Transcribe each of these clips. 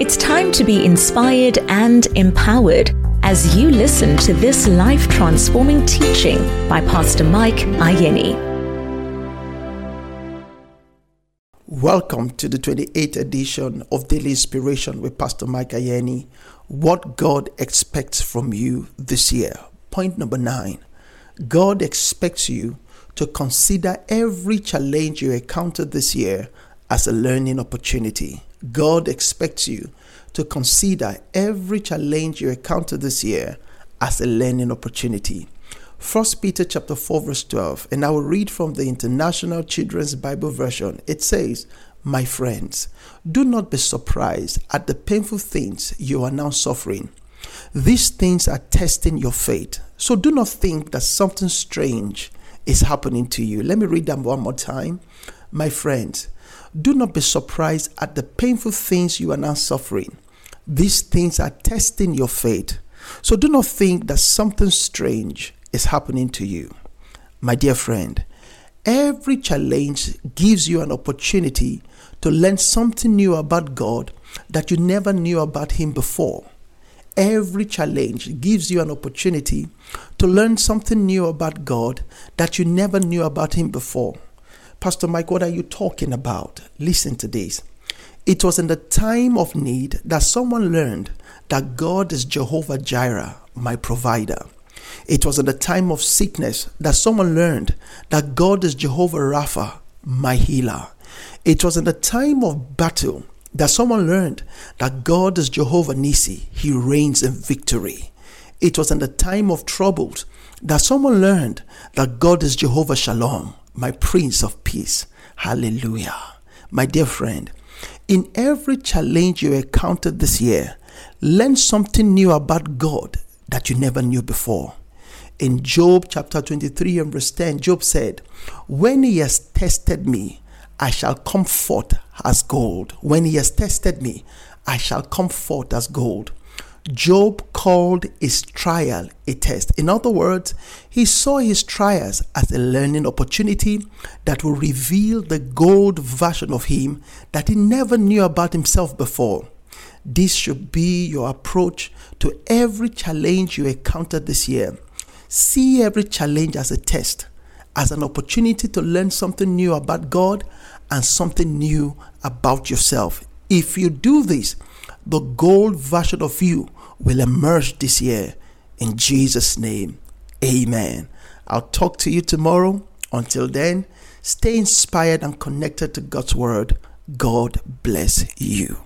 It's time to be inspired and empowered as you listen to this life transforming teaching by Pastor Mike Ayeni. Welcome to the 28th edition of Daily Inspiration with Pastor Mike Ayeni. What God expects from you this year. Point number nine God expects you to consider every challenge you encounter this year as a learning opportunity. God expects you to consider every challenge you encounter this year as a learning opportunity. 1 Peter chapter 4 verse 12 and I will read from the International Children's Bible version. It says, "My friends, do not be surprised at the painful things you are now suffering. These things are testing your faith. So do not think that something strange is happening to you." Let me read them one more time. My friends, do not be surprised at the painful things you are now suffering. These things are testing your faith. So do not think that something strange is happening to you. My dear friend, every challenge gives you an opportunity to learn something new about God that you never knew about Him before. Every challenge gives you an opportunity to learn something new about God that you never knew about Him before. Pastor Mike, what are you talking about? Listen to this. It was in the time of need that someone learned that God is Jehovah Jireh, my provider. It was in the time of sickness that someone learned that God is Jehovah Rapha, my healer. It was in the time of battle that someone learned that God is Jehovah Nissi, he reigns in victory. It was in the time of troubles that someone learned that God is Jehovah Shalom, my Prince of Peace. Hallelujah. My dear friend, in every challenge you encountered this year, learn something new about God that you never knew before. In Job chapter 23 and verse 10, Job said, When he has tested me, I shall come forth as gold. When he has tested me, I shall come forth as gold. Job called his trial a test. In other words, he saw his trials as a learning opportunity that will reveal the gold version of him that he never knew about himself before. This should be your approach to every challenge you encounter this year. See every challenge as a test, as an opportunity to learn something new about God and something new about yourself. If you do this, the gold version of you will emerge this year. In Jesus' name, amen. I'll talk to you tomorrow. Until then, stay inspired and connected to God's Word. God bless you.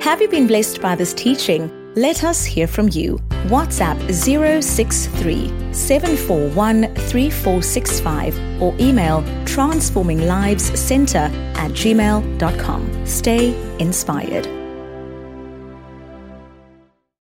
Have you been blessed by this teaching? Let us hear from you. WhatsApp 063 741 3465 or email transforminglivescenter at gmail.com. Stay inspired.